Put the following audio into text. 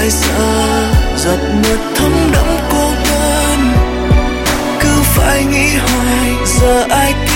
lại xa giọt nước thấm đẫm cô đơn. Cứ phải nghĩ hoài giờ ai